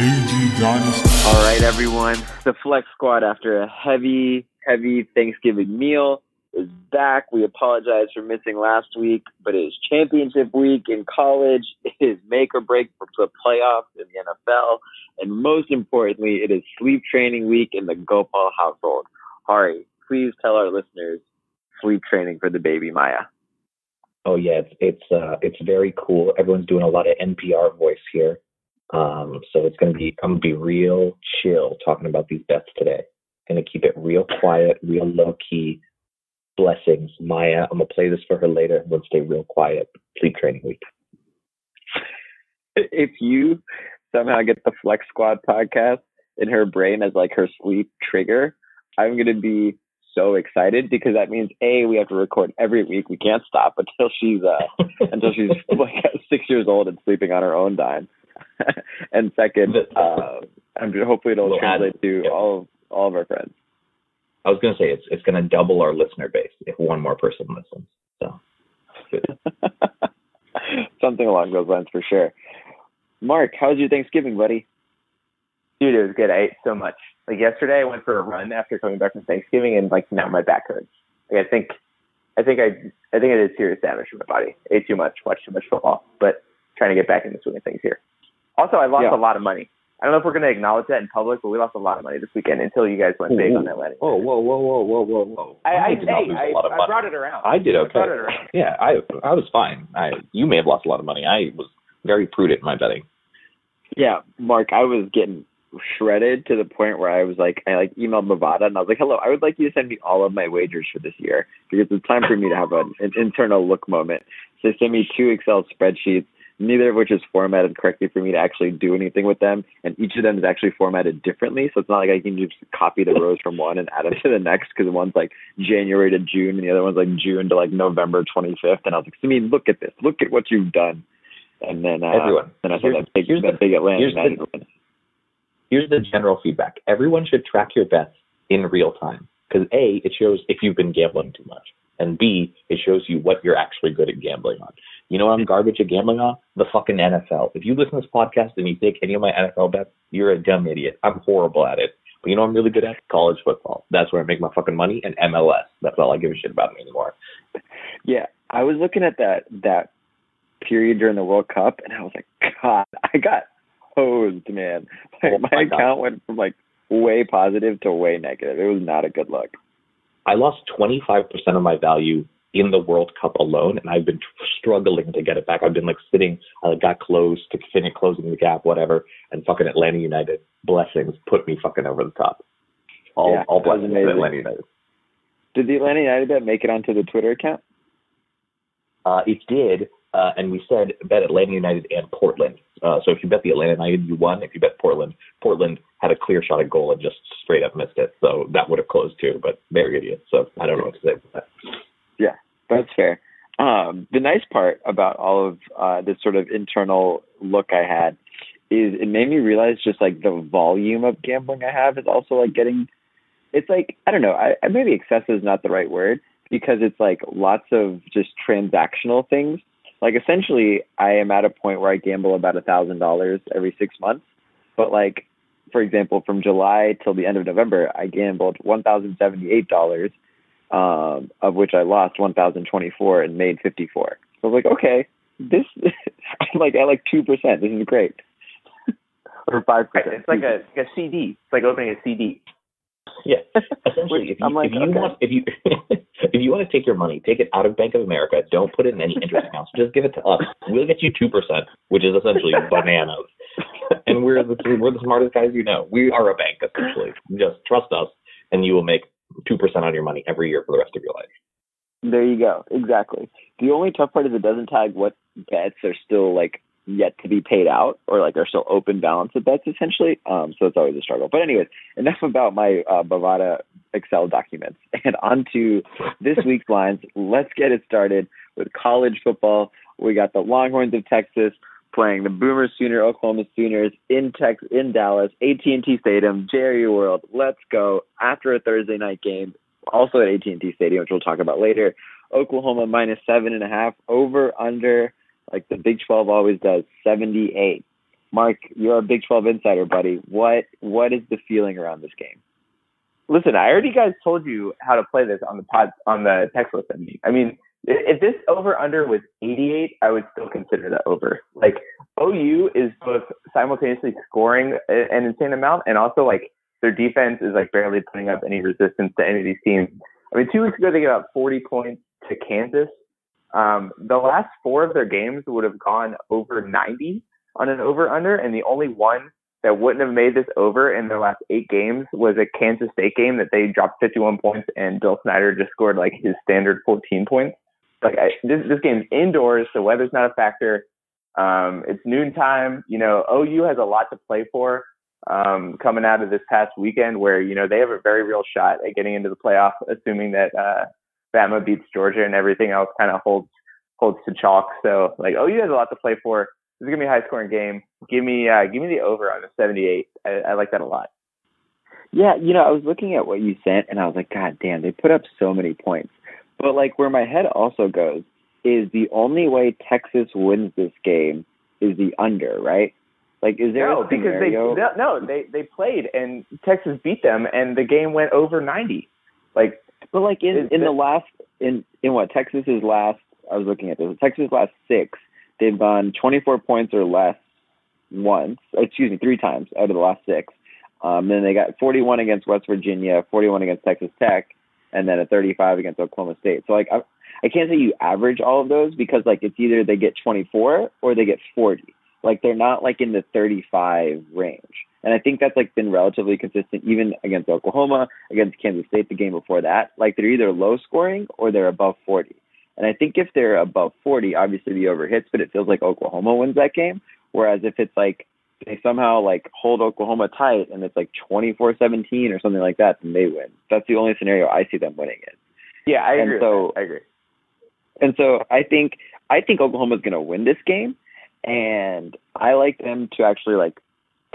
AG Dynasty. All right, everyone. The Flex Squad, after a heavy, heavy Thanksgiving meal, is back. We apologize for missing last week, but it is championship week in college. It is make or break for the playoffs in the NFL. And most importantly, it is sleep training week in the Gopal household. Hari, please tell our listeners sleep training for the baby Maya. Oh yeah, it's it's uh it's very cool. Everyone's doing a lot of NPR voice here. Um, so it's gonna be I'm gonna be real chill talking about these deaths today. Gonna keep it real quiet, real low key. Blessings, Maya. I'm gonna play this for her later. I'm gonna stay real quiet. Sleep training week. If you somehow get the Flex Squad podcast in her brain as like her sleep trigger, I'm gonna be so excited because that means a we have to record every week. We can't stop until she's uh until she's like six years old and sleeping on her own dime. and second, uh, I'm hopefully it'll We'll add- translate to yeah. all of all of our friends. I was gonna say it's it's gonna double our listener base if one more person listens. So Something along those lines for sure. Mark, how's your Thanksgiving, buddy? Dude, it was good. I ate so much. Like yesterday, I went for a run after coming back from Thanksgiving, and like now my back hurts. Like I think, I think I, I think I did serious damage to my body. Ate too much, watched too much football, but trying to get back into the swing of things here. Also, I lost Yeah. a lot of money. I don't know if we're going to acknowledge that in public, but we lost a lot of money this weekend until you guys went big on that wedding. whoa whoa whoa whoa whoa whoa whoa! I, I, did not lose I, a lot of I money. brought it around. I did I okay. brought it around. Yeah, I I was fine. I you may have lost a lot of money. I was very prudent in my betting. Yeah, Mark, I was getting shredded to the point where I was like, I like emailed Bovada and I was like, hello, I would like you to send me all of my wagers for this year because it's time for me to have an, an internal look moment. So they sent me two Excel spreadsheets, neither of which is formatted correctly for me to actually do anything with them, and each of them is actually formatted differently. So it's not like I can just copy the rows from one and add them to the next because one's like January to June and the other one's like June to like November 25th. And I was like, Simi, look at this, look at what you've done. And then uh, Everyone, then I saw that big, that the- big Atlanta here's the- win. Here's the general feedback: everyone should track your bets in real time because a it shows if you've been gambling too much, and b it shows you what you're actually good at gambling on. You know what I'm garbage at gambling on? The fucking NFL. If you listen to this podcast and you take any of my NFL bets, you're a dumb idiot. I'm horrible at it. But you know what I'm really good at? College football. That's where I make my fucking money, and MLS. That's all I give a shit about anymore. Yeah, I was looking at that that period during the World Cup, and I was like, God, I got hosed, man. Like, Oh my, my God. account went from like way positive to way negative. It was not a good look. I lost 25% of my value in the World Cup alone, and I've been tr- struggling to get it back. I've been like sitting, I like, got close to finish closing the gap, whatever, and fucking Atlanta United blessings put me fucking over the top. All, Yeah, all blessings to. Atlanta United. Did the Atlanta United bet make it onto the Twitter account? Uh, it did, uh, and we said bet Atlanta United and Portland. Uh, so if you bet the Atlanta United, you won. If you bet Portland, Portland had a clear shot at goal and just straight up missed it. So that would have closed too, but they're idiots. So I don't know what to say about that. Yeah, that's fair. Um, the nice part about all of uh, this sort of internal look I had is it made me realize just like the volume of gambling I have is also like getting. It's like I don't know. I, maybe excessive is not the right word because it's like lots of just transactional things. Like essentially, I am at a point where I gamble about a thousand dollars every six months. But like, for example, from July till the end of November, I gambled one thousand seventy-eight dollars um, of which I lost 1,024 and made 54. So I was like, okay, this I'm like at like two percent. This is great, or five percent. It's like a, like a CD. It's like opening a CD. Yeah, essentially, Which if you, I'm like, if you okay. want if you if you want to take your money, take it out of Bank of America. Don't put it in any interest accounts. Just give it to us. We'll get you two percent, which is essentially bananas. and we're the we're the smartest guys you know. We are a bank essentially. Just trust us, and you will make two percent on your money every year for the rest of your life. There you go. Exactly. The only tough part is it doesn't tag what bets are still like yet to be paid out or like are still open balance of bets essentially. Um, so it's always a struggle. But anyways, enough about my uh, Bovada Excel documents and on to this week's lines. Let's get it started with college football. We got the Longhorns of Texas playing the Boomer Sooner Oklahoma Sooners in Tex in Dallas, AT&T Stadium, Jerry World. Let's go after a Thursday night game, also at AT&T Stadium, which we'll talk about later. Oklahoma minus seven and a half over under like the Big 12 always does 78. Mark, you're a Big 12 insider, buddy. What what is the feeling around this game? Listen, I already guys told you how to play this on the pod on the text list. I mean, if this over under was 88, I would still consider that over. Like OU is both simultaneously scoring an insane amount and also like their defense is like barely putting up any resistance to any of these teams. I mean, two weeks ago they gave up 40 points to Kansas. Um, the last four of their games would have gone over 90 on an over under, and the only one that wouldn't have made this over in their last eight games was a Kansas State game that they dropped 51 points and Bill Snyder just scored like his standard 14 points. Like I, this, this game's indoors, so weather's not a factor. Um, it's noontime. You know, OU has a lot to play for um, coming out of this past weekend, where you know they have a very real shot at getting into the playoff, assuming that uh, Bama beats Georgia and everything else kind of holds holds to chalk. So like OU has a lot to play for. This is gonna be a high scoring game. Give me uh, give me the over on the 78. I, I like that a lot. Yeah, you know, I was looking at what you sent and I was like, God damn, they put up so many points. But like where my head also goes is the only way Texas wins this game is the under, right? Like, is there no, a scenario? because they no, they they played and Texas beat them and the game went over 90. Like, but like in in the last in in what Texas's last, I was looking at this. Texas last six They've gone 24 points or less once, excuse me, three times out of the last six. Um, then they got 41 against West Virginia, 41 against Texas Tech, and then a 35 against Oklahoma State. So like I, I can't say you average all of those because like it's either they get 24 or they get 40. Like they're not like in the 35 range. And I think that's like been relatively consistent even against Oklahoma, against Kansas State the game before that. Like they're either low scoring or they're above 40. And I think if they're above 40, obviously the over hits, but it feels like Oklahoma wins that game. Whereas if it's like they somehow like hold Oklahoma tight and it's like 24-17 or something like that, then they win. That's the only scenario I see them winning it. Yeah, I and agree. So, I agree. And so I think I think Oklahoma's going to win this game, and I like them to actually like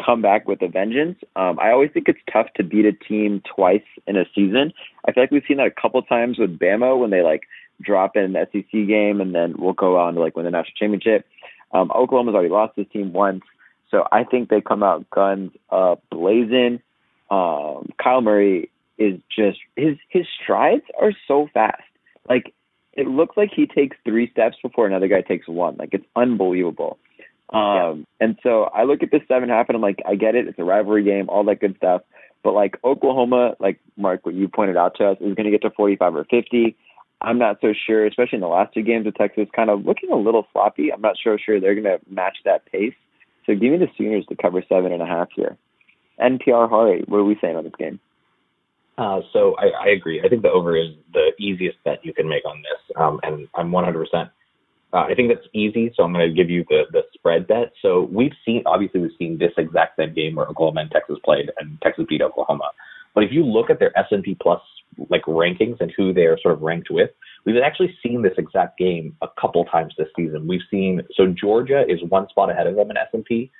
come back with a vengeance. Um, I always think it's tough to beat a team twice in a season. I feel like we've seen that a couple times with Bama when they like drop in an SEC game and then we'll go on to like win the national championship. Um, Oklahoma's already lost this team once, so I think they come out guns uh, blazing. Um, Kyler Murray is just his his strides are so fast. Like it looks like he takes three steps before another guy takes one. Like it's unbelievable. Um, yeah. and so I look at this seven half and I'm like, I get it. It's a rivalry game, all that good stuff. But like Oklahoma, like Mark, what you pointed out to us, is going to get to 45 or 50. I'm not so sure, especially in the last two games of Texas, kind of looking a little floppy. I'm not so sure they're going to match that pace. So give me the Sooners to cover seven and a half here. NPR Hari, what are we saying on this game? Uh, so I, I agree. I think the over is the easiest bet you can make on this, um, and I'm 100%. Uh, I think that's easy, so I'm going to give you the the spread bet. So we've seen, obviously, we've seen this exact same game where Oklahoma and Texas played, and Texas beat Oklahoma. But if you look at their S&P Plus like rankings and who they're sort of ranked with. We've actually seen this exact game a couple times this season. We've seen so Georgia is one spot ahead of them in S&P,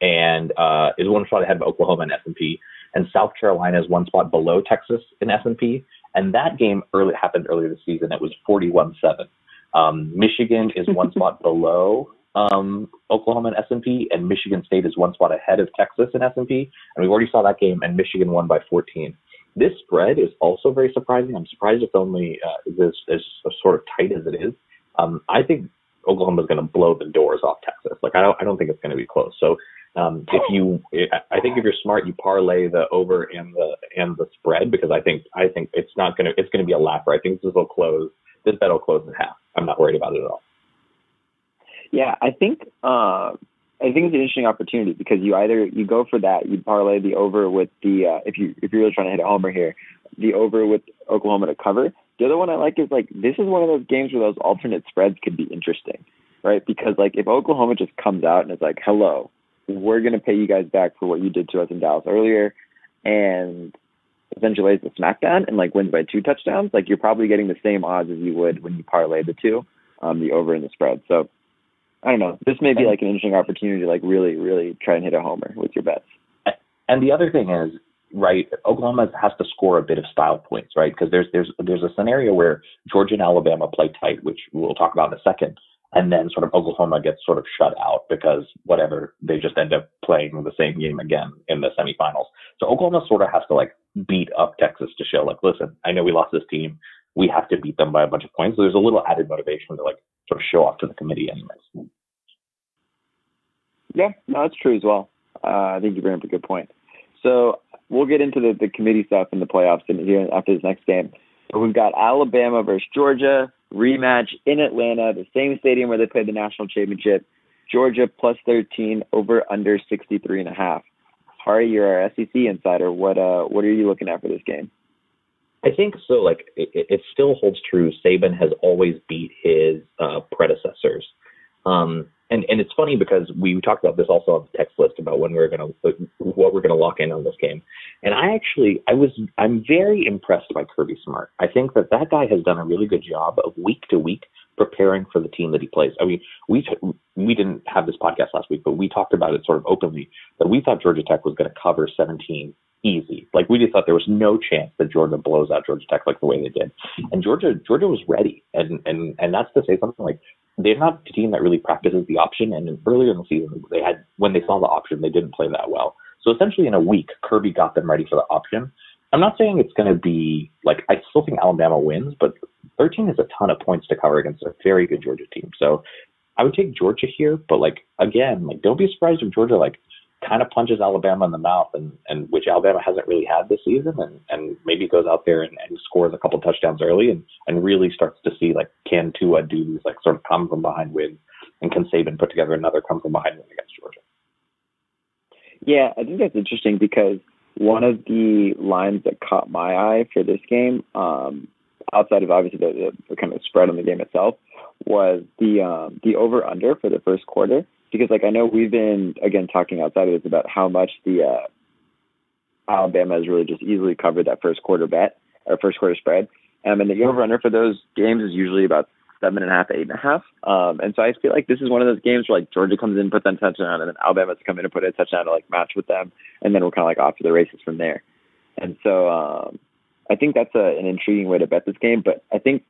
and uh, is one spot ahead of Oklahoma in S&P, and South Carolina is one spot below Texas in S&P. And that game early happened earlier this season. It was 41-7. Um, Michigan is one spot below um, Oklahoma in S&P, and Michigan State is one spot ahead of Texas in S&P. And we already saw that game, and Michigan won by 14. This spread is also very surprising. I'm surprised it's only uh, this as sort of tight as it is. Um, I think Oklahoma is going to blow the doors off Texas. Like I don't, I don't think it's going to be close. So um, if you, I think if you're smart, you parlay the over and the and the spread because I think I think it's not going to it's going to be a lapper. I think this will close. This bet will close in half. I'm not worried about it at all. Yeah, I think uh, I think it's an interesting opportunity because you either you go for that, you parlay the over with the uh, if you if you're really trying to hit a homer here, the over with Oklahoma to cover. The other one I like is like this is one of those games where those alternate spreads could be interesting, right? Because like if Oklahoma just comes out and it's like, "Hello, we're to pay you guys back for what you did to us in Dallas earlier," and essentially lays the smackdown and like wins by two touchdowns, like you're probably getting the same odds as you would when you parlay the two, um, the over and the spread. So I don't know. This may be like an interesting opportunity to like really, really try and hit a homer with your bets. And the other thing is, right, Oklahoma has to score a bit of style points, right? Because there's there's there's a scenario where Georgia and Alabama play tight, which we'll talk about in a second. and then sort of Oklahoma gets sort of shut out because whatever they just end up playing the same game again in the semifinals. So Oklahoma sort of has to like beat up Texas to show like, listen, I know we lost this team, we have to beat them by a bunch of points. So there's a little added motivation to like sort of show off to the committee, anyways. Yeah, no, that's true as well. Uh, I think you bring up a good point. So we'll get into the, the committee stuff in the playoffs and here after this next game. So we've got Alabama versus Georgia rematch in Atlanta, the same stadium where they played the national championship. Georgia plus 13 over under 63 and a half. Hari, you're our SEC insider. What uh what are you looking at for this game? I think so. Like it, it still holds true. Saban has always beat his uh, predecessors. Um, and and it's funny because we talked about this also on the text list about when we are going to what we're to lock in on this game. And I actually I was I'm very impressed by Kirby Smart. I think that that guy has done a really good job of week to week preparing for the team that he plays. I mean, we we didn't have this podcast last week, but we talked about it sort of openly that we thought Georgia Tech was going to cover 17 easy. Like we just thought there was no chance that Georgia blows out Georgia Tech like the way they did. And Georgia Georgia was ready. And and and that's to say something like they're not a team that really practices the option. And earlier in the season, they had when they saw the option, they didn't play that well. So essentially, in a week, Kirby got them ready for the option. I'm not saying it's going to be like I still think Alabama wins, but 13 is a ton of points to cover against a very good Georgia team. So I would take Georgia here, but like again, like don't be surprised if Georgia like kind of punches Alabama in the mouth, and and which Alabama hasn't really had this season, and and maybe goes out there and, and scores a couple touchdowns early, and and really starts to see like can Tua do these like sort of come from behind wins, and can Saban put together another come from behind win against Georgia? Yeah, I think that's interesting because one of the lines that caught my eye for this game, um, outside of obviously the, the, kind of spread on the game itself, was the um, the over under for the first quarter because like I know we've been again talking outside of this about how much the uh, Alabama has really just easily covered that first quarter bet or first quarter spread. Um, and the over under for those games is usually about seven and a half, eight and a half. Um, and so I feel like this is one of those games where like Georgia comes in, puts on a touchdown, and then Alabama's come in and put a touchdown to like match with them, and then we're kind of like off to the races from there. And so um, I think that's a, an intriguing way to bet this game. But I think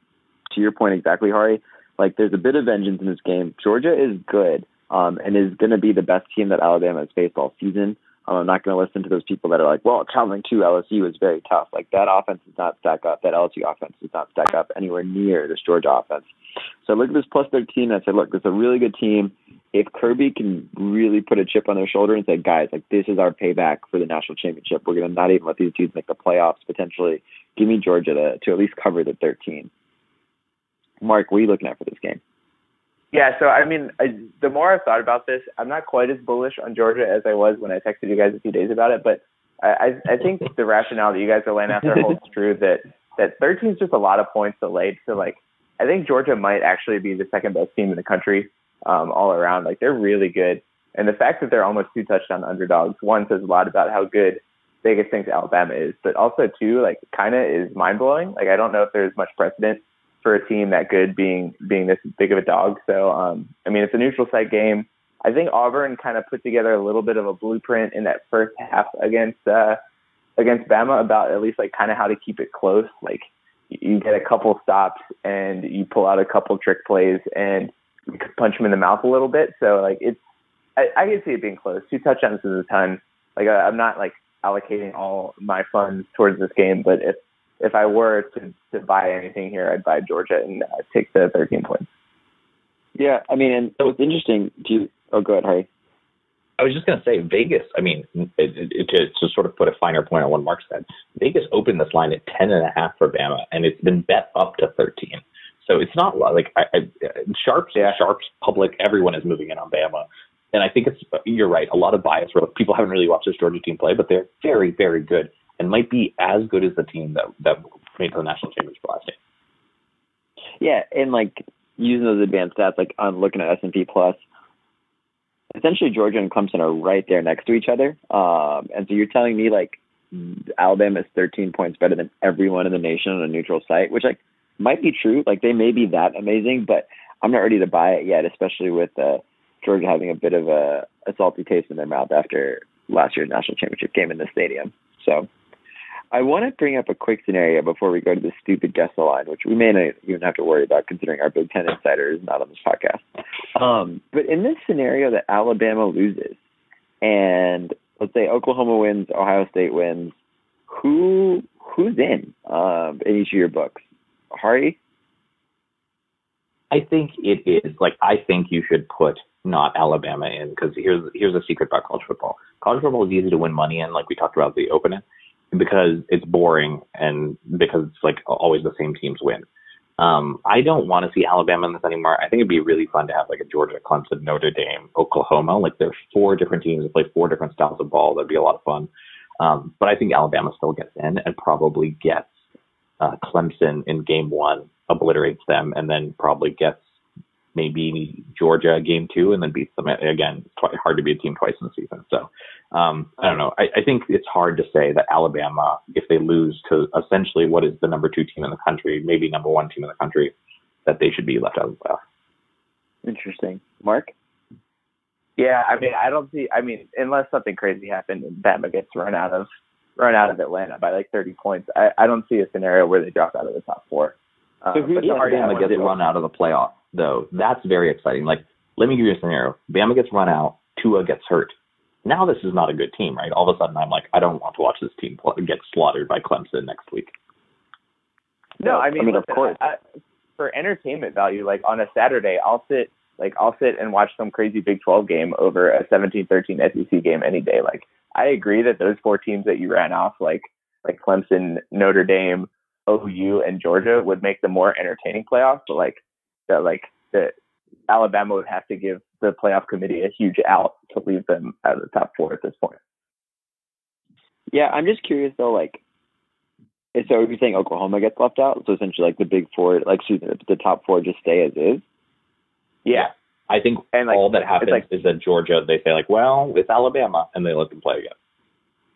to your point exactly, Hari, like there's a bit of vengeance in this game. Georgia is good, um, and is going to be the best team that Alabama has faced all season. Um, I'm not going to listen to those people that are like, well, traveling to LSU is very tough. Like that offense does not stack up. That LSU offense does not stack up anywhere near this Georgia offense. So I looked at this plus 13 and I said, look, this is a really good team. If Kirby can really put a chip on their shoulder and say, guys, like this is our payback for the national championship. We're going to not even let these dudes make the playoffs potentially. Give me Georgia to, to at least cover the 13. Mark, what are you looking at for this game? Yeah, so I mean, I, the more I've thought about this, I'm not quite as bullish on Georgia as I was when I texted you guys a few days about it. But I, I, I think the rationale that you guys are laying out there holds true. That that 13 is just a lot of points delayed. So like, I think Georgia might actually be the second best team in the country um, all around. Like they're really good, and the fact that they're almost two touchdown underdogs one says a lot about how good Vegas thinks Alabama is, but also two like kind of is mind blowing. Like I don't know if there's much precedent for a team that good being being this big of a dog. So um, I mean, it's a neutral site game. I think Auburn kind of put together a little bit of a blueprint in that first half against uh, against Bama about at least like kind of how to keep it close. Like you get a couple stops and you pull out a couple trick plays and you punch them in the mouth a little bit. So like it's I, I can see it being close. Two touchdowns is a ton. Like I, I'm not like allocating all my funds towards this game, but if if I were to, to buy anything here, I'd buy Georgia and uh, take the 13 points. Yeah, I mean, and what's interesting, do you, oh, go ahead, Hari. I was just going to say Vegas. I mean, it, it, to, to sort of put a finer point on what Mark said, Vegas opened this line at ten and a half for Bama, and it's been bet up to thirteen. So it's not like I, I, sharps, yeah. sharps, public, everyone is moving in on Bama, and I think it's you're right. A lot of bias where people haven't really watched this Georgia team play, but they're very, very good and might be as good as the team that that made the national championship last year. Yeah, and like using those advanced stats, like I'm looking at S and P Plus. Essentially, Georgia and Clemson are right there next to each other, um, and so you're telling me like Alabama is 13 points better than everyone in the nation on a neutral site, which like might be true. Like they may be that amazing, but I'm not ready to buy it yet, especially with uh, Georgia having a bit of a, a salty taste in their mouth after last year's national championship game in the stadium. So I want to bring up a quick scenario before we go to the stupid guest line, which we may not even have to worry about considering our Big Ten insider is not on this podcast. Um, but in this scenario that Alabama loses, and let's say Oklahoma wins, Ohio State wins, who who's in um, in each of your books? Hari? I think it is like I think you should put not Alabama in because here's here's a secret about college football. College football is easy to win money in, like we talked about the opening, because it's boring and because it's like always the same teams win. Um, I don't want to see Alabama in this anymore. I think it'd be really fun to have like a Georgia, Clemson, Notre Dame, Oklahoma. Like there's four different teams that play four different styles of ball. That'd be a lot of fun. Um, but I think Alabama still gets in and probably gets uh, Clemson in game one, obliterates them, and then probably gets maybe Georgia game two and then beats them again. It's hard to beat a team twice in the season. So um, I don't know. I, I think it's hard to say that Alabama, if they lose to essentially what is the number two team in the country, maybe number one team in the country, that they should be left out of the playoff. Interesting, Mark. Yeah, I mean, I don't see. I mean, unless something crazy happened and Bama gets run out of run out of Atlanta by like 30 points, I, I don't see a scenario where they drop out of the top four. Uh, so who Bama gets run out of the playoff, though? That's very exciting. Like, let me give you a scenario: Bama gets run out, Tua gets hurt. Now this is not a good team, right? All of a sudden, I'm like, I don't want to watch this team get slaughtered by Clemson next week. No, I mean, I mean listen, of course. I, for entertainment value, like on a Saturday, I'll sit like I'll sit and watch some crazy Big 12 game over a 17-13 SEC game any day. Like I agree that those four teams that you ran off, like like Clemson, Notre Dame, OU, and Georgia, would make the more entertaining playoffs. But like that, like the Alabama would have to give the playoff committee a huge out to leave them out of the top four at this point. Yeah, I'm just curious though, like so if you're saying Oklahoma gets left out? So essentially, like the big four, like excuse me, the top four just stay as is. Yeah, I think and like, all that happens like, is that Georgia they say like, well, it's Alabama, and they let them play again.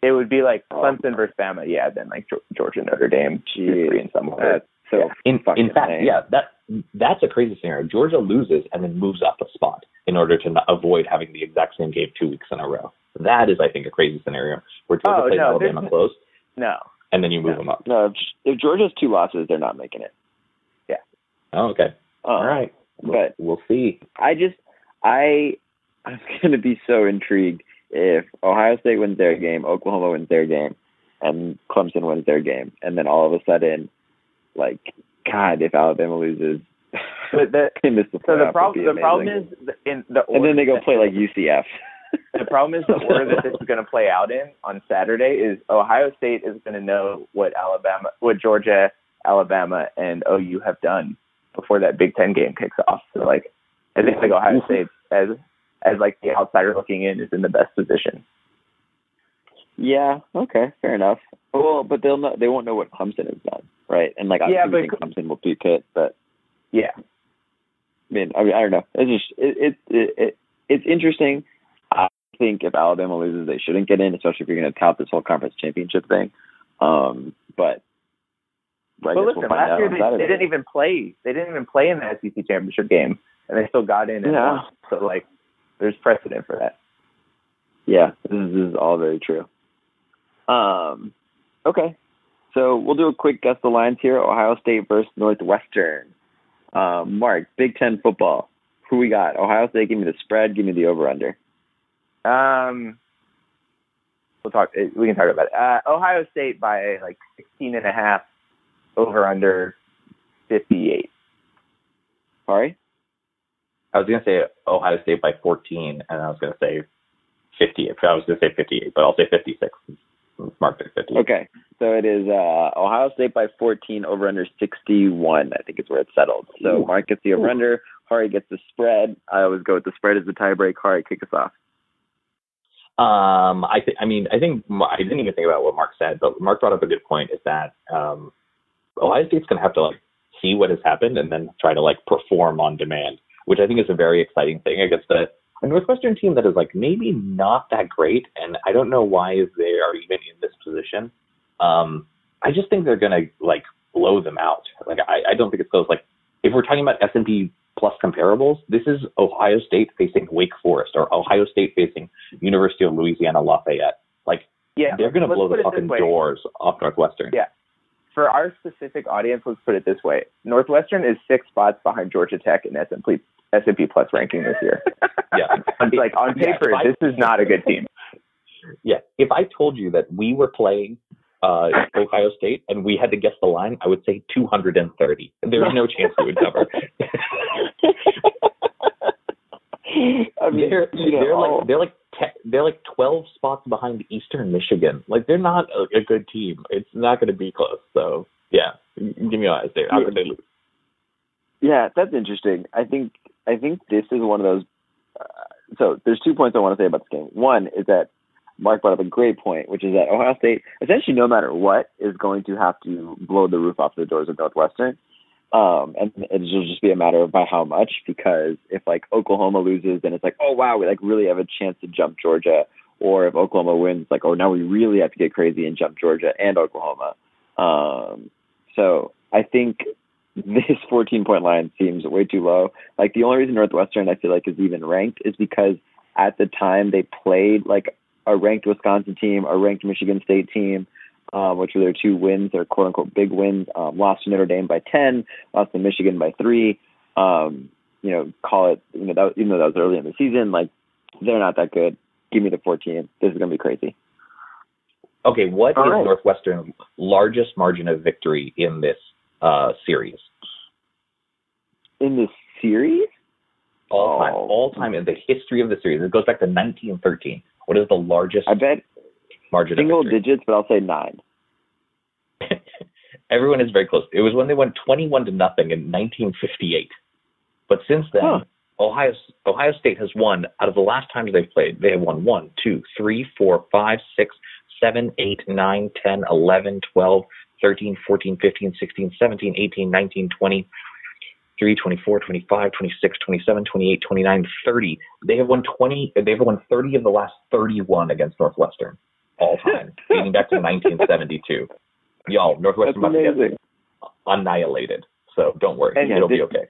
It would be like oh. Clemson versus Bama, yeah. Then like Georgia, Notre Dame, three in some way. So yeah. in in fact, name. yeah, that that's a crazy scenario. Georgia loses and then moves up a spot in order to avoid having the exact same game two weeks in a row. That is, I think, a crazy scenario where Georgia oh, plays no, Alabama close. No. And then you move no. them up. No, if, if Georgia's two losses, they're not making it. Yeah. Oh, okay. Uh, All right but we'll see. I just I I'm going to be so intrigued if Ohio State wins their game, Oklahoma wins their game, and Clemson wins their game, and then all of a sudden, like God, if Alabama loses. But the, the so the problem the problem is in the and then they go play like UCF. the problem is the order that this is going to play out in on Saturday is Ohio State is going to know what Alabama, what Georgia, Alabama, and OU have done before that Big Ten game kicks off. So like, I think like Ohio mm-hmm. State as as like the outsider looking in is in the best position. Yeah. Okay. Fair enough. Well, but they'll not. They won't know what Clemson has done, right? And like, yeah, but think Clemson will beat Pitt, but yeah. I mean, I mean, I don't know. It's just it it, it, it it's interesting. I think if Alabama loses, they shouldn't get in, especially if you're going to tout this whole conference championship thing. Um, but but listen, we'll last year they, they, didn't even play. They didn't even play in the SEC championship game, and they still got in. And yeah. Won. So like, there's precedent for that. Yeah, this is, this is all very true. Um, okay, so we'll do a quick guess the lines here: Ohio State versus Northwestern. Um, Mark, Big Ten football. Who we got? Ohio State. Give me the spread. Give me the over under. Um, we'll talk. We can talk about it. Uh, Ohio State by like 16 and a half over under 58. Sorry? I was going to say Ohio State by 14, and I was going to say 58. I was going to say 58, but I'll say 56. Mark at 50. Okay. So it is uh, Ohio State by 14, over under 61, I think is where it's settled. So Mark gets the over under, Hari gets the spread. I always go with the spread as the tiebreak. Hari, kick us off. Um, I think. I mean, I think I didn't even think about what Mark said, but Mark brought up a good point. Is that um, Ohio State's going to have to like see what has happened and then try to like perform on demand, which I think is a very exciting thing against a, a Northwestern team that is like maybe not that great, and I don't know why they are even in this position. Um, I just think they're going to like blow them out. Like I, I don't think it's close. Like if we're talking about S and P plus comparables, this is Ohio State facing Wake Forest or Ohio State facing University of Louisiana Lafayette. Like Yeah, They're gonna blow the fucking doors off Northwestern. Yeah. For our specific audience, let's put it this way: Northwestern is six spots behind Georgia Tech in S&P S&P Plus ranking this year. Yeah. It's like on paper, if I- this is not a good team. Yeah. If I told you that we were playing uh, Ohio State and we had to guess the line, I would say 230. There's no chance we would cover. I mean, they're you know, they're like they're like te- they're like 12 spots behind Eastern Michigan. Like they're not a, a good team. It's not going to be close. So yeah, give me Ohio State. How could they lose? Yeah, that's interesting. I think I think this is one of those. Uh, so there's two points I want to say about this game. One is that Mark brought up a great point, which is that Ohio State, essentially, no matter what, is going to have to blow the roof off the doors of Northwestern. Um, and it'll just be a matter of by how much, because if like Oklahoma loses, then it's like, oh wow, we like really have a chance to jump Georgia. Or if Oklahoma wins, like, oh now we really have to get crazy and jump Georgia and Oklahoma. Um, so I think this 14 point line seems way too low. Like the only reason Northwestern I feel like is even ranked is because at the time they played like a ranked Wisconsin team, a ranked Michigan State team, um, which were their two wins, their quote unquote big wins. Um, lost to Notre Dame by 10, lost to Michigan by three. Um, you know, call it, you know, that, even though that was early in the season, like they're not that good. Give me the 14. This is going to be crazy. Okay, what All is right. Northwestern's largest margin of victory in this uh, series? In this series, All time, Oh. all time in the history of the series. It goes back to 1913. What is the largest I bet margin single digits, but I'll say nine. Everyone is very close. It was when they went 21 to nothing in 1958. But since then, Huh. Ohio Ohio State has won out of the last times they've played. They have won 1, 2, 3, 4, 5, 6, 7, 8, 9, 10, 11, 12, 13, 14, 15, 16, 17, 18, 19, 20, 23, 24, 25, 26, 27, 28, 29, 30. They have won 20, they've won 30 of the last 31 against Northwestern all time, dating back to 1972. Y'all, That's Northwestern must get annihilated. So don't worry, And it'll this- be okay.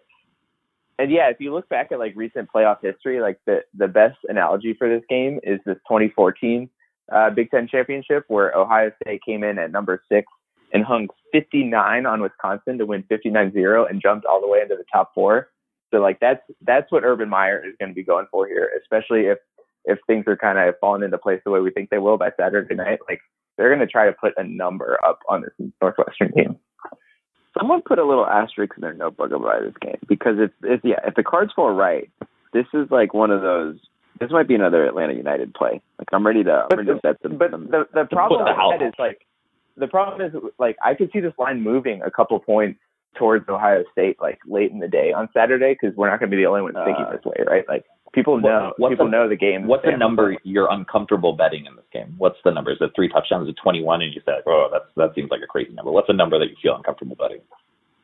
And yeah, if you look back at like recent playoff history, like the the best analogy for this game is this 2014 uh, Big Ten championship where Ohio State came in at number six and hung 59 on Wisconsin to win 59-0 and jumped all the way into the top four. So like that's that's what Urban Meyer is going to be going for here, especially if if things are kind of falling into place the way we think they will by Saturday night. Like they're going to try to put a number up on this Northwestern team. Someone put a little asterisk in their notebook about this game because if, if yeah, if the cards fall right, this is like one of those. This might be another Atlanta United play. Like I'm ready to, I'm But ready to them. But the the problem with that is like the problem is like I could see this line moving a couple points towards Ohio State like late in the day on Saturday because we're not going to be the only ones thinking Uh, this way, right? Like people know people the- know the game. What's the number you're uncomfortable betting in this game? What's the number? Is it three touchdowns? Is it 21? And you say, oh, that's that seems like a crazy number. What's the number that you feel uncomfortable betting?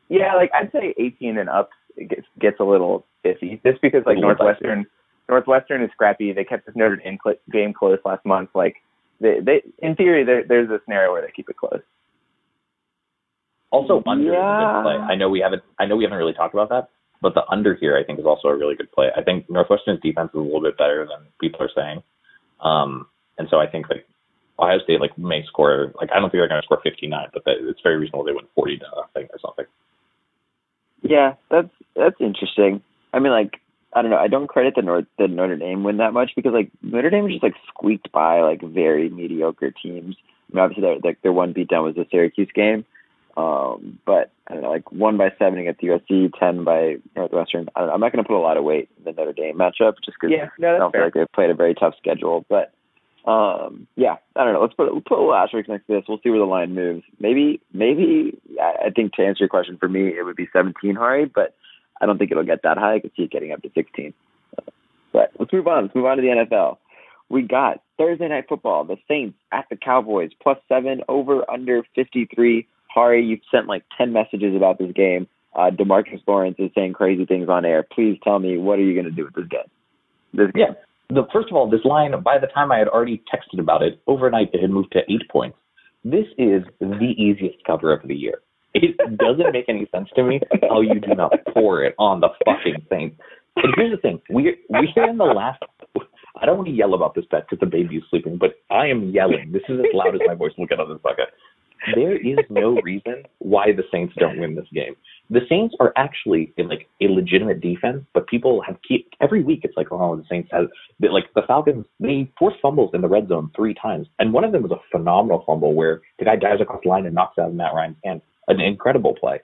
Yeah, like I'd say 18 and up gets gets a little iffy just because like Northwestern Northwestern is scrappy. They kept this Notre Dame game close last month. Like they they in theory there, there's a scenario where they keep it close. Also, under is a Yeah. good play. I know we haven't. I know we haven't really talked about that, but the under here I think is also a really good play. I think Northwestern's defense is a little bit better than people are saying, um, and so I think like Ohio State like may score like I don't think they're going to score 59, but that, it's very reasonable they win 40 to nothing or something. yeah, that's that's interesting. I mean, like I don't know. I don't credit the North the Notre Dame win that much because like Notre Dame was just like squeaked by like very mediocre teams. I mean, obviously their like their one beatdown was the Syracuse game, um, but I don't know, like won by seven against the USC, ten by Northwestern. I don't know, I'm not going to put a lot of weight in the Notre Dame matchup just because Yeah, no, I don't feel fair. like they've played a very tough schedule. But um, yeah, I don't know. Let's put let's put a little asterisk next to this. We'll see where the line moves. Maybe maybe I I think to answer your question for me, it would be 17 Hari, but I don't think it'll get that high. I could see it getting up to 16. But let's move on. Let's move on to the NFL. We got Thursday night football. The Saints at the Cowboys plus seven over under 53. Hari, you've sent like 10 messages about this game. Uh, Demarcus Lawrence is saying crazy things on air. Please tell me what are you going to do with this game? This game. Yeah. The first of all, this line by the time I had already texted about it overnight, it had moved to eight points. This is the easiest cover of the year. It doesn't make any sense to me how you do not pour it on the fucking Saints. And here's the thing: we we're in the last. I don't want to yell about this bet because the baby is sleeping, but I am yelling. This is as loud as my voice will get on this bucket. There is no reason why the Saints don't win this game. The Saints are actually in like a legitimate defense, but people have keep every week. It's like, oh, the Saints have like the Falcons. They forced fumbles in the red zone three times, and one of them was a phenomenal fumble where the guy dives across the line and knocks out Matt Ryan's hand. An incredible play.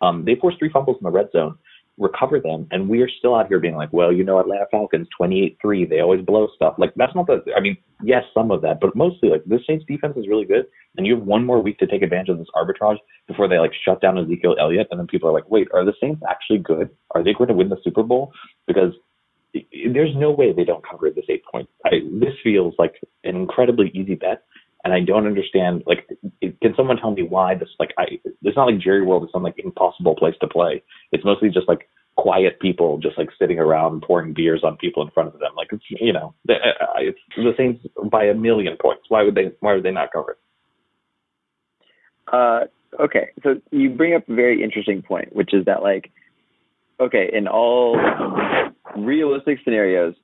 Um, they forced three fumbles in the red zone, recover them, and we are still out here being like, well, you know, Atlanta Falcons, 28-3, they always blow stuff. Like that's not the. I mean, yes, some of that, but mostly like this Saints defense is really good, and you have one more week to take advantage of this arbitrage before they like shut down Ezekiel Elliott, and then people are like, wait, are the Saints actually good? Are they going to win the Super Bowl? Because there's no way they don't cover this eight points. I, this feels like an incredibly easy bet and I don't understand. Like, can someone tell me why this? Like, I it's not like Jerry World is some like impossible place to play. It's mostly just like quiet people just like sitting around pouring beers on people in front of them. Like, it's you know, it's the Saints by a million points. Why would they? Why would they not cover it? Uh, okay, so you bring up a very interesting point, which is that like, okay, in all realistic scenarios,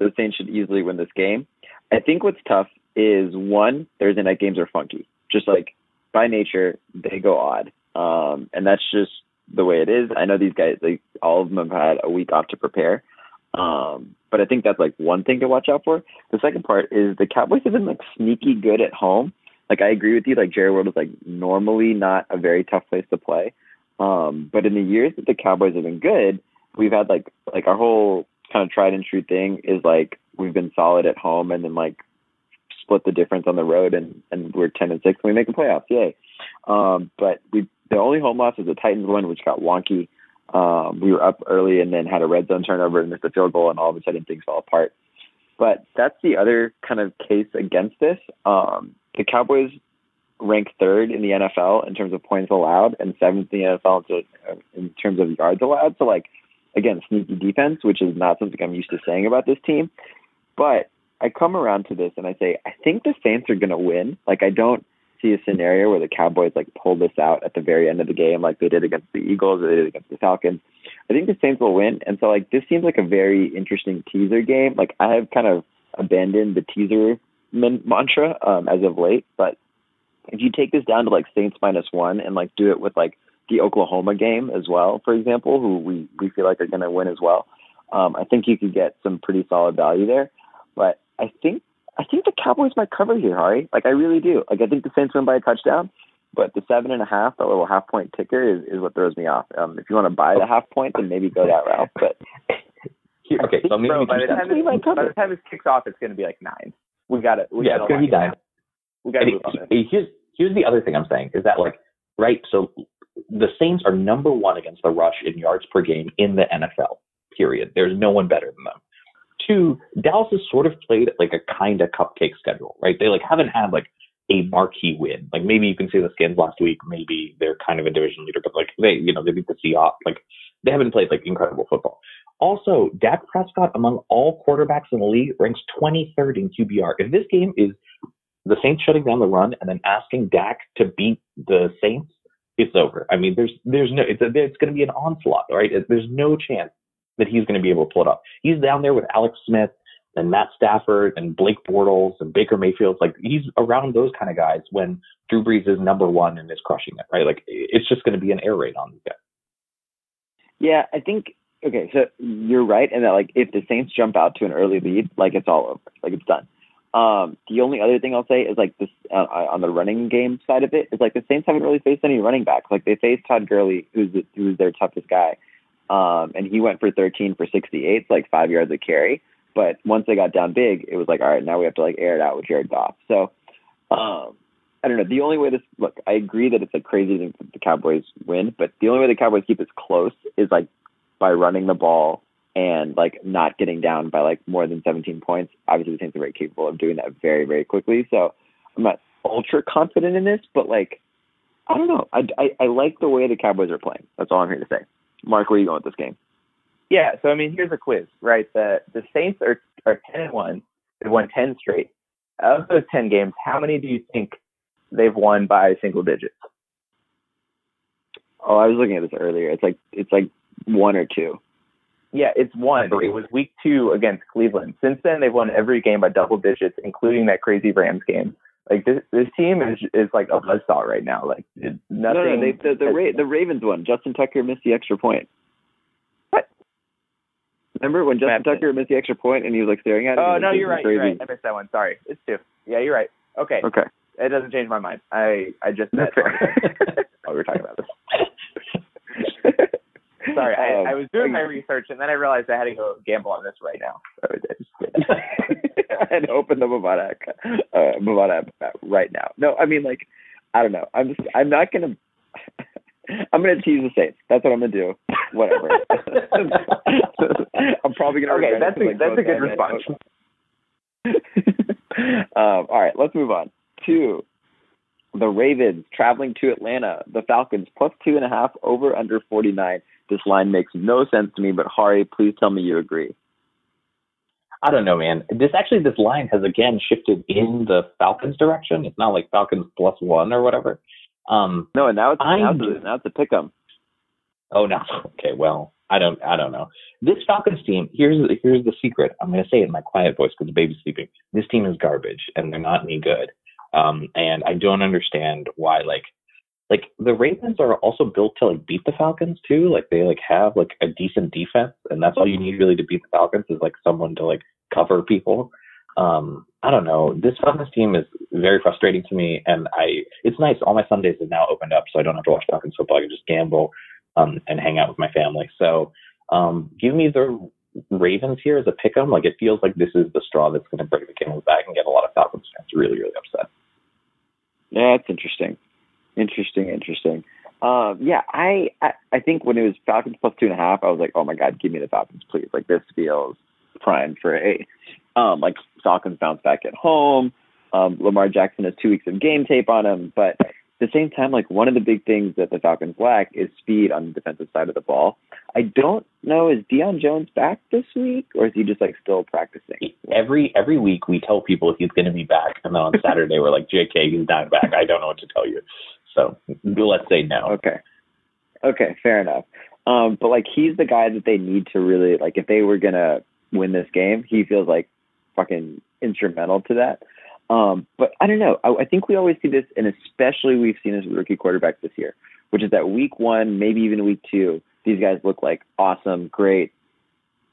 the Saints should easily win this game. I think what's tough is one, Thursday night games are funky. Just like by nature, they go odd. Um, and that's just the way it is. I know these guys, like all of them have had a week off to prepare. Um, but I think that's like one thing to watch out for. The second part is the Cowboys have been like sneaky good at home. Like I agree with you, like Jerry World is like normally not a very tough place to play. Um, but in the years that the Cowboys have been good, we've had like like our whole kind of tried and true thing is like we've been solid at home and then like split the difference on the road and and we're ten and six and we make the playoffs. Yay! Um, but we the only home loss was the Titans one, which got wonky. Um, we were up early and then had a red zone turnover and missed a field goal, and all of a sudden things fell apart. But that's the other kind of case against this. Um, the Cowboys rank third in the NFL in terms of points allowed and seventh in the NFL in terms of yards allowed. So, like, again, sneaky defense, which is not something I'm used to saying about this team. But I come around to this and I say, I think the Saints are going to win. Like, I don't see a scenario where the Cowboys like pull this out at the very end of the game, like they did against the Eagles or they did against the Falcons. I think the Saints will win. And so, like, this seems like a very interesting teaser game. Like, I have kind of abandoned the teaser man- mantra um, as of late, but if you take this down to like Saints minus one and like do it with like the Oklahoma game as well, for example, who we we feel like are going to win as well. Um, I think you could get some pretty solid value there. But I think I think the Cowboys might cover here, Hari. Like I really do. Like I think the Saints win by a touchdown, but the seven and a half, that little half point ticker, is, is what throws me off. Um, if you want to buy the half point, then maybe go that route. But here, okay, so maybe Bro, by, the time this, by the time this kicks off, it's going to be like nine. We got it. We yeah, it's going to be nine. We got to move on. It, here's here's the other thing I'm saying is that like right, so the Saints are number one against the rush in yards per game in the NFL. Period. There's no one better than them. Two, Dallas has sort of played like a kind of cupcake schedule, right? They like haven't had like a marquee win. Like maybe you can see the Skins last week. Maybe they're kind of a division leader, but like they, you know, they beat the Seahawks. Like they haven't played like incredible football. Also, Dak Prescott among all quarterbacks in the league ranks 23rd in QBR. If this game is the Saints shutting down the run and then asking Dak to beat the Saints, it's over. I mean, there's there's no it's it's going to be an onslaught, right? There's no chance that he's going to be able to pull it off. He's down there with Alex Smith and Matt Stafford and Blake Bortles and Baker Mayfield. Like he's around those kind of guys when Drew Brees is number one and is crushing it, right? Like it's just going to be an air raid on these guys. Yeah, I think okay, so you're right, and that like if the Saints jump out to an early lead, like it's all over, like it's done. Um, the only other thing I'll say is like this uh, on the running game side of it is like the Saints haven't really faced any running backs. Like they faced Todd Gurley, who's the, who's their toughest guy, um, and he went for 13 for 68, like five yards a carry. But once they got down big, it was like, all right, now we have to like air it out with Jared Goff. So, um, I don't know. The only way this look, I agree that it's like crazy that the Cowboys win, but the only way the Cowboys keep this close is like by running the ball and like not getting down by like more than 17 points. Obviously, the Saints are very capable of doing that very, very quickly. So I'm not ultra confident in this, but like, I don't know. I, I, I like the way the Cowboys are playing. That's all I'm here to say. Mark, where are you going with this game? Yeah, so I mean, here's a quiz, right? The the Saints are are ten and one. They've won ten straight. Of those ten games, how many do you think they've won by single digits? Oh, I was looking at this earlier. It's like it's like one or two. Yeah, it's one. It was week two against Cleveland. Since then, they've won every game by double digits, including that crazy Rams game. Like this, this team is is like a buzzsaw right now. Like nothing. No, no, they, the the, Ra- the Ravens won. Justin Tucker missed the extra point. What? Remember when Justin Tucker missed the extra point and he was like staring at oh, it? Oh no, you're right. You're right. I missed that one. Sorry, it's two. Yeah, you're right. Okay. Okay. It doesn't change my mind. I I just That's fair. oh, we were talking about this. Sorry, I, I was doing my research and then I realized I had to go gamble on this right now. So I just I had to open the Bovada uh, Bovada app right now. No, I mean like I don't know. I'm just I'm not gonna. I'm gonna tease the Saints. That's what I'm gonna do. Whatever. I'm probably gonna. Okay, that's a, like, that's a good response. um, all right, let's move on to the Ravens traveling to Atlanta. The Falcons plus two and a half over under 49. This line makes no sense to me, but Hari, please tell me you agree. I don't know, man. This actually, this line has again shifted in the Falcons direction. It's not like Falcons plus one or whatever. Um, no, and now it's I, now it's, now it's a pick 'em. Oh no. Okay, well, I don't I don't know. This Falcons team, here's here's the secret. I'm gonna say it in my quiet voice because the baby's sleeping. This team is garbage and they're not any good. Um, and I don't understand why like like the Ravens are also built to like beat the Falcons too. Like they like have like a decent defense, and that's all you need really to beat the Falcons is like someone to like cover people. Um, I don't know. This Falcons team is very frustrating to me, and I it's nice. All my Sundays have now opened up, so I don't have to watch Falcons football. I can just gamble um, and hang out with my family. So um, give me the Ravens here as a pick 'em. Like it feels like this is the straw that's going to break the camel's back and get a lot of Falcons fans really really upset. Yeah, that's interesting. Interesting, interesting. Um, yeah, I, I I think when it was Falcons plus two and a half, I was like, oh my god, give me the Falcons, please. Like this feels prime for a um, like Falcons bounce back at home. Um, Lamar Jackson has two weeks of game tape on him, but at the same time, like one of the big things that the Falcons lack is speed on the defensive side of the ball. I don't know is Deion Jones back this week or is he just like still practicing? Every every week we tell people he's going to be back, and then on Saturday we're like, J.K. he's not back. I don't know what to tell you. So let's say no. Okay. Okay, fair enough. Um, but like he's the guy that they need to really like if they were gonna win this game, he feels like fucking instrumental to that. Um, but I don't know. I, I think we always see this, and especially we've seen this with rookie quarterbacks this year, which is that week one, maybe even week two, these guys look like awesome, great.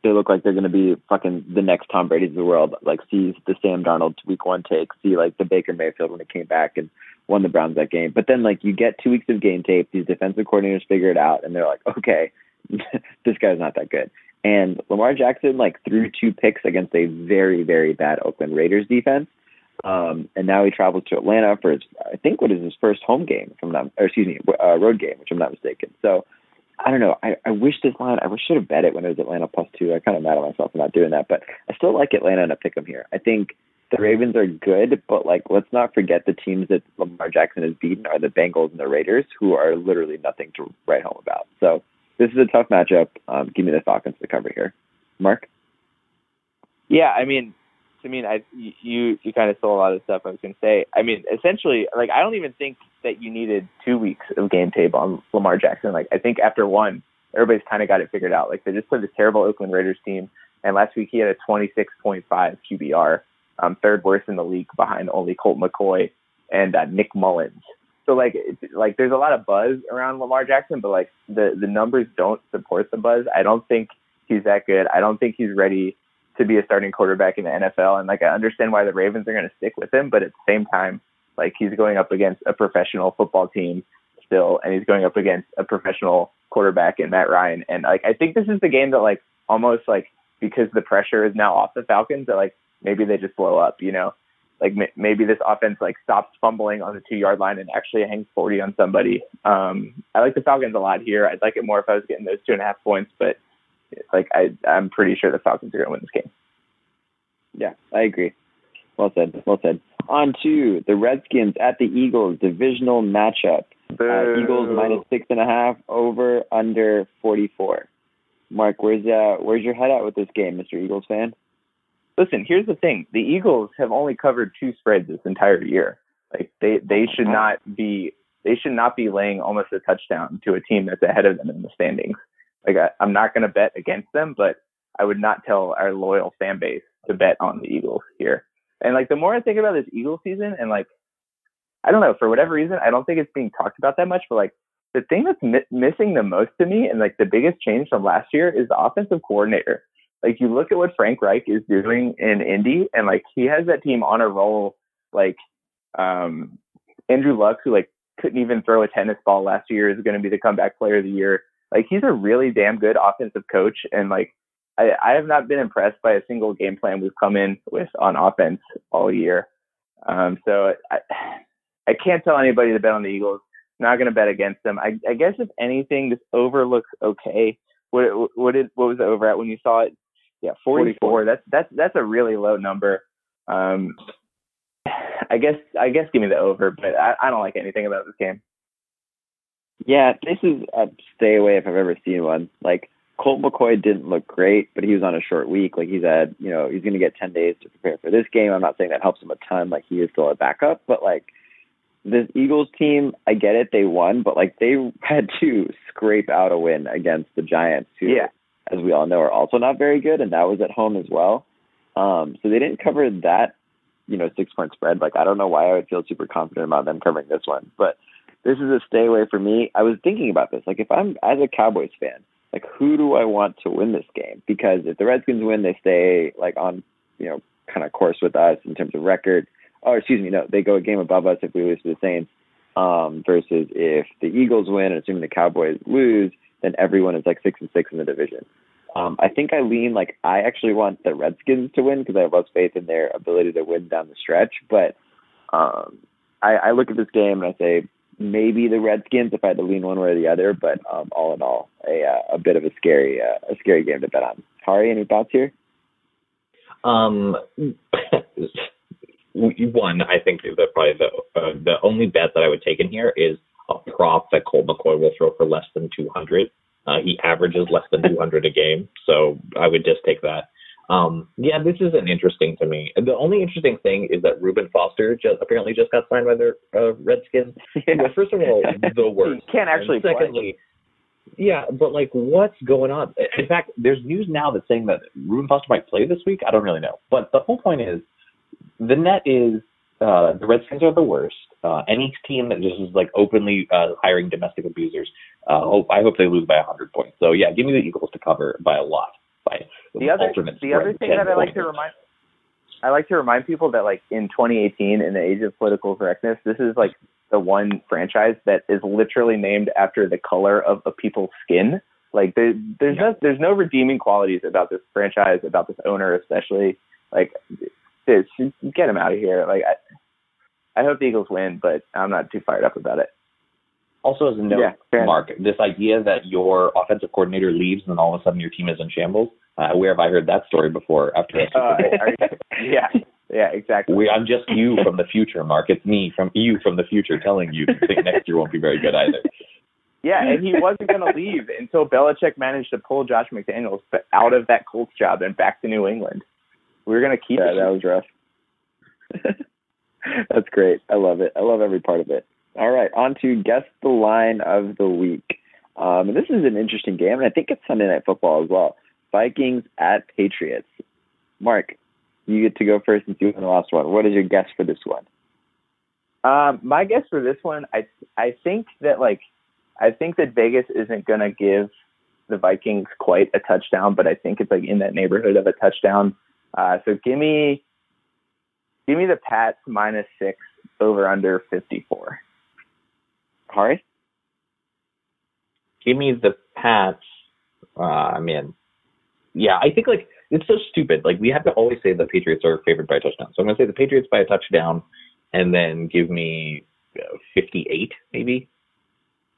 They look like they're going to be fucking the next Tom Brady's of the world. Like, see the Sam Darnold week one take, see like the Baker Mayfield when it came back and won the Browns that game. But then, like, you get two weeks of game tape, these defensive coordinators figure it out, and they're like, okay, this guy's not that good. And Lamar Jackson like threw two picks against a very very bad Oakland Raiders defense. Um, and now he travels to Atlanta for his, I think, what is his first home game, from not, or excuse me, uh, road game, which I'm not mistaken. So, I don't know. I, I wish this line, I wish I should have bet it when it was Atlanta plus two. I kind of mad at myself for not doing that, but I still like Atlanta and a pick 'em here. I think the Ravens are good, but like, let's not forget the teams that Lamar Jackson has beaten are the Bengals and the Raiders, who are literally nothing to write home about. So, this is a tough matchup. Um, give me the Falcons to cover here. Mark? Yeah, I mean, I mean, I you you kind of stole a lot of stuff I was going to say. I mean, essentially, like I don't even think that you needed two weeks of game tape on Lamar Jackson. Like I think after one, everybody's kind of got it figured out. Like they just played this terrible Oakland Raiders team, and last week he had a 26.5 QBR, um, third worst in the league behind only Colt McCoy and uh, Nick Mullens. So like like there's a lot of buzz around Lamar Jackson, but like the the numbers don't support the buzz. I don't think he's that good. I don't think he's ready to be a starting quarterback in the NFL. And like I understand why the Ravens are going to stick with him, but at the same time, like he's going up against a professional football team still, and he's going up against a professional quarterback in Matt Ryan. And like I think this is the game that like almost like because the pressure is now off the Falcons, that like maybe they just blow up. You know, like m- maybe this offense like stops fumbling on the two yard line and actually hangs 40 on somebody. Um, I like the Falcons a lot here. I'd like it more if I was getting those two and a half points, but like I, I'm pretty sure the Falcons are going to win this game. Yeah, I agree. Well said. Well said. On to the Redskins at the Eagles divisional matchup. Uh, Eagles minus six and a half over under 44. Mark, where's uh where's your head at with this game, Mr. Eagles fan? Listen, here's the thing: the Eagles have only covered two spreads this entire year. Like they they should not be they should not be laying almost a touchdown to a team that's ahead of them in the standings. Like I, I'm not going to bet against them, but I would not tell our loyal fan base to bet on the Eagles here. And like the more I think about this Eagles season, and like I don't know for whatever reason, I don't think it's being talked about that much. But like the thing that's mi- missing the most to me, and like the biggest change from last year, is the offensive coordinator. Like you look at what Frank Reich is doing in Indy, and like he has that team on a roll. Like um, Andrew Luck, who like couldn't even throw a tennis ball last year, is going to be the comeback player of the year. Like he's a really damn good offensive coach, and like I, I have not been impressed by a single game plan we've come in with on offense all year. Um, so I, I can't tell anybody to bet on the Eagles. Not going to bet against them. I, I guess if anything, this over looks okay. What what did what was the over at when you saw it? Yeah, 44. 44. That's that's that's a really low number. Um, I guess I guess give me the over, but I, I don't like anything about this game. Yeah, this is a stay away if I've ever seen one. Like Colt McCoy didn't look great, but he was on a short week. Like he's had, you know, he's going to get 10 days to prepare for this game. I'm not saying that helps him a ton. Like he is still a backup, but like this Eagles team, I get it. They won, but like they had to scrape out a win against the Giants, who, yeah. As we all know, are also not very good. And that was at home as well. Um, so they didn't cover that, you know, six point spread. Like I don't know why I would feel super confident about them covering this one, but this is a stay away for me. I was thinking about this. Like if I'm as a Cowboys fan, like who do I want to win this game? Because if the Redskins win, they stay like on you know kind of course with us in terms of record. Oh, excuse me, no, they go a game above us if we lose to the Saints. Um, versus if the Eagles win, and assuming the Cowboys lose, then everyone is like six and six in the division. Um, I think I lean like I actually want the Redskins to win because I have less faith in their ability to win down the stretch. But um, I, I look at this game and I say maybe the Redskins if I had to lean one way or the other. But um, all in all, a uh, a bit of a scary uh, a scary game to bet on. Hari, any thoughts here? Um, one, I think that probably the uh, the only bet that I would take in here is a prop that Colt McCoy will throw for less than 200. Uh, he averages less than 200 a game, so I would just take that. Um, yeah, this isn't interesting to me. The only interesting thing is that Reuben Foster just apparently just got signed by the uh, Redskins. Yeah. Well, first of all, the worst. He can't actually. And secondly, play. yeah, but like, what's going on? In fact, there's news now that's saying that Reuben Foster might play this week. I don't really know, but the whole point is, the net is uh, the Redskins are the worst. Uh, any team that just is like openly uh, hiring domestic abusers, uh, hope, I hope they lose by a 100 points. So yeah, give me the Eagles to cover by a lot. By the other the other thing that I like to remind I like to remind people that like in 2018 in the age of political correctness, this is like the one franchise that is literally named after the color of a people's skin. Like there, there's yeah. no there's no redeeming qualities about this franchise, about this owner especially. Like, dude, get him out of here. Like I, I hope the Eagles win, but I'm not too fired up about it. Also, as a note, yeah, Mark, this idea that your offensive coordinator leaves and then all of a sudden your team is in shambles. Uh, where have I heard that story before? After a? Uh, yeah, yeah, exactly. We, I'm just you from the future, Mark. It's me from you from the future telling you think next year won't be very good either. Yeah, and he wasn't going to leave until Belichick managed to pull Josh McDaniels out of that Colts job and back to New England. We were going to keep yeah, it. That was rough. That's great. I love it. I love every part of it. All right, on to guess the line of the week. Um, and this is an interesting game, and I think it's Sunday Night Football as well. Vikings at Patriots. Mark, you get to go first and you won the last one. What is your guess for this one? Um, my guess for this one, I I think that like I think that Vegas isn't gonna give the Vikings quite a touchdown, but I think it's like in that neighborhood of a touchdown. Uh, so give me give me the Pats minus six over under fifty four. Hari? Give me the Pats. Uh, I mean, yeah, I think like it's so stupid. Like we have to always say the Patriots are favored by a touchdown. So I'm going to say the Patriots by a touchdown, and then give me uh, 58 maybe.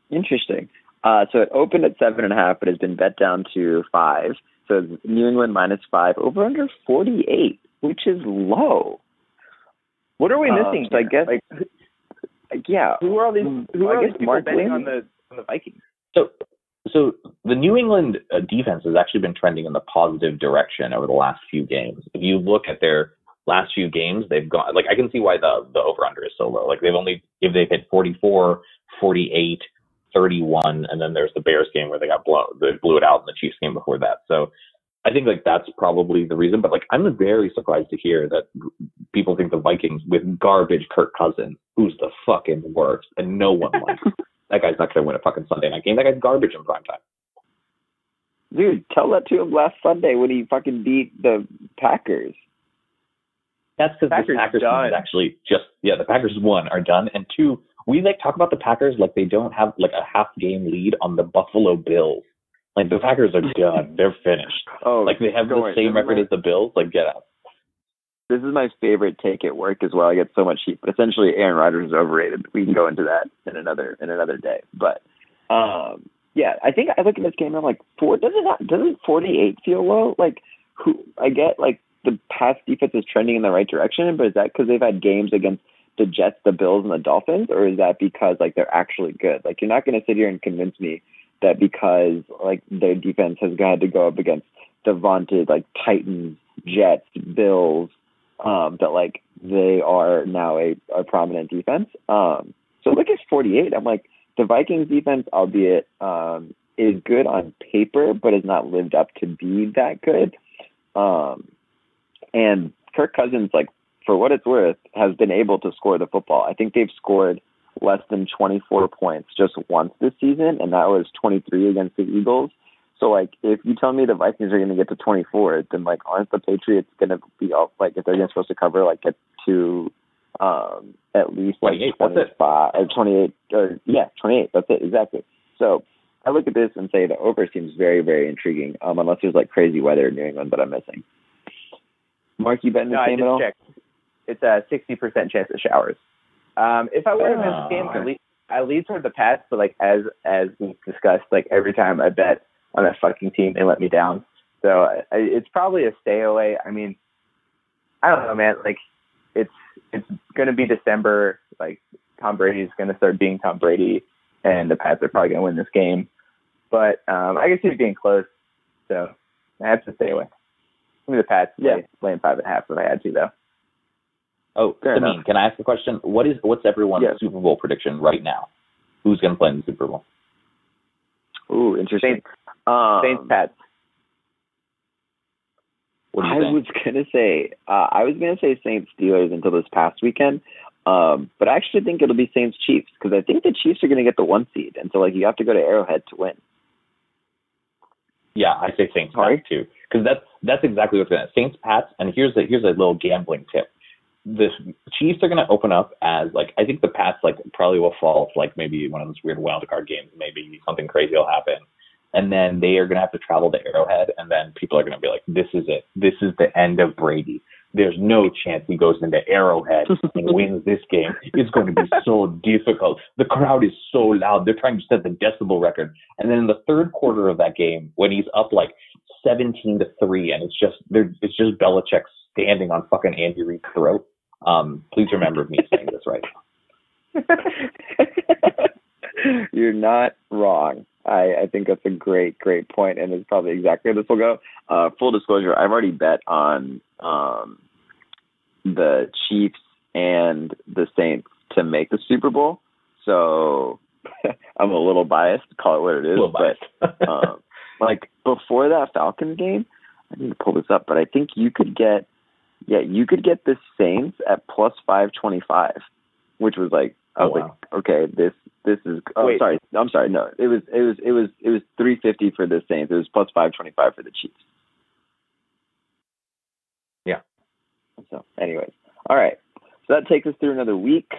Interesting. Uh, so it opened at seven and a half, but has been bet down to five. So New England minus five over under 48, which is low. What are we uh, missing? so I guess like yeah. Who are all these? Mm, who are all these people Mark betting on the on the Vikings? So, so the New England uh, defense has actually been trending in the positive direction over the last few games. If you look at their last few games, they've gone like I can see why the the over under is so low. Like they've only if they've hit 44, 48, 31, and then there's the Bears game where they got blown, they blew it out, in the Chiefs game before that. So I think like that's probably the reason. But like I'm very surprised to hear that people think the Vikings with garbage Kirk Cousins, who's the fucking worst, and no one likes that guy's not going to win a fucking Sunday night game. That guy's garbage in prime time. Dude, tell that to him last Sunday when he fucking beat the Packers. That's because the Packers done. is actually just yeah, the Packers one are done, and two, we like talk about the Packers like they don't have like a half game lead on the Buffalo Bills. Like the Packers are done, they're finished. Oh, like they have the same record as the Bills. Like get out. This is my favorite take at work as well. I get so much heat, but essentially Aaron Rodgers is overrated. We can go into that in another in another day. But um yeah, I think I look at this game and I'm like, four does it not doesn't forty eight feel low? Like who I get like the pass defense is trending in the right direction, but is that because they've had games against the Jets, the Bills, and the Dolphins, or is that because like they're actually good? Like you're not going to sit here and convince me that because like their defense has had to go up against the vaunted like Titans, Jets, Bills, um, that like they are now a, a prominent defense. Um, so look at 48. I'm like the Vikings defense, albeit um, is good on paper, but has not lived up to be that good. Um, and Kirk Cousins, like for what it's worth, has been able to score the football. I think they've scored less than 24 points just once this season, and that was 23 against the Eagles. So, like, if you tell me the Vikings are going to get to 24, then like, aren't the Patriots going to be off? Like, if they're going to supposed to cover, like, get to um at least like 25 or 28 or yeah, 28. That's it exactly. So. I look at this and say the over seems very, very intriguing. Um, unless there's like crazy weather in New England that I'm missing. Mark, you betting the no, game at all? Checked. It's a 60% chance of showers. Um, if I were to miss game, I lead, I lead toward the Pats, but like as as we've discussed, like every time I bet on that fucking team, they let me down. So I, it's probably a stay away. I mean, I don't know, man. Like it's it's going to be December. Like Tom Brady's going to start being Tom Brady, and the Pats are probably going to win this game. But um, I guess he's being close. So I have to stay away. Give me the Pats. Yeah, playing five and a half if I had to, though. Oh, Fair Samin, can I ask a question? What is what's everyone's yeah. Super Bowl prediction right now? Who's going to play in the Super Bowl? Ooh, interesting. Saints, um, Saints Pats. I was gonna say uh, I was gonna say Saints Steelers until this past weekend, um, but I actually think it'll be Saints Chiefs because I think the Chiefs are gonna get the one seed, and so like you have to go to Arrowhead to win. Yeah, I say Saints Pats too because that's that's exactly what's going to Saints Pats. And here's a here's a little gambling tip the Chiefs are going to open up as like I think the Pats like probably will fall to like maybe one of those weird wild card games. Maybe something crazy will happen, and then they are going to have to travel to Arrowhead, and then people are going to be like, "This is it. This is the end of Brady. There's no chance he goes into Arrowhead and wins this game. It's going to be so difficult. The crowd is so loud. They're trying to set the decibel record. And then in the third quarter of that game, when he's up like 17 to three, and it's just there, it's just Belichick standing on fucking Andy Reid's throat um, please remember me saying this right You're not wrong. I, I think that's a great, great point, and it's probably exactly where this will go. Uh, full disclosure, I've already bet on um, the Chiefs and the Saints to make the Super Bowl, so I'm a little biased. Call it what it is, but um, like before that Falcons game, I need to pull this up, but I think you could get yeah, you could get the Saints at plus five twenty five, which was like I was oh, wow. like, okay, this this is. Oh, Wait. sorry, I'm sorry. No, it was it was it was it was three fifty for the Saints. It was plus five twenty five for the Chiefs. Yeah. So, anyways, all right. So that takes us through another week.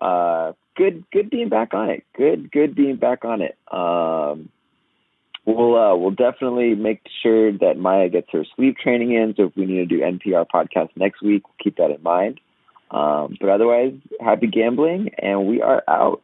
Uh, good, good being back on it. Good, good being back on it. Um, we'll uh, we'll definitely make sure that Maya gets her sleep training in. So if we need to do NPR podcast next week, we'll keep that in mind. Um, but otherwise, happy gambling, and we are out.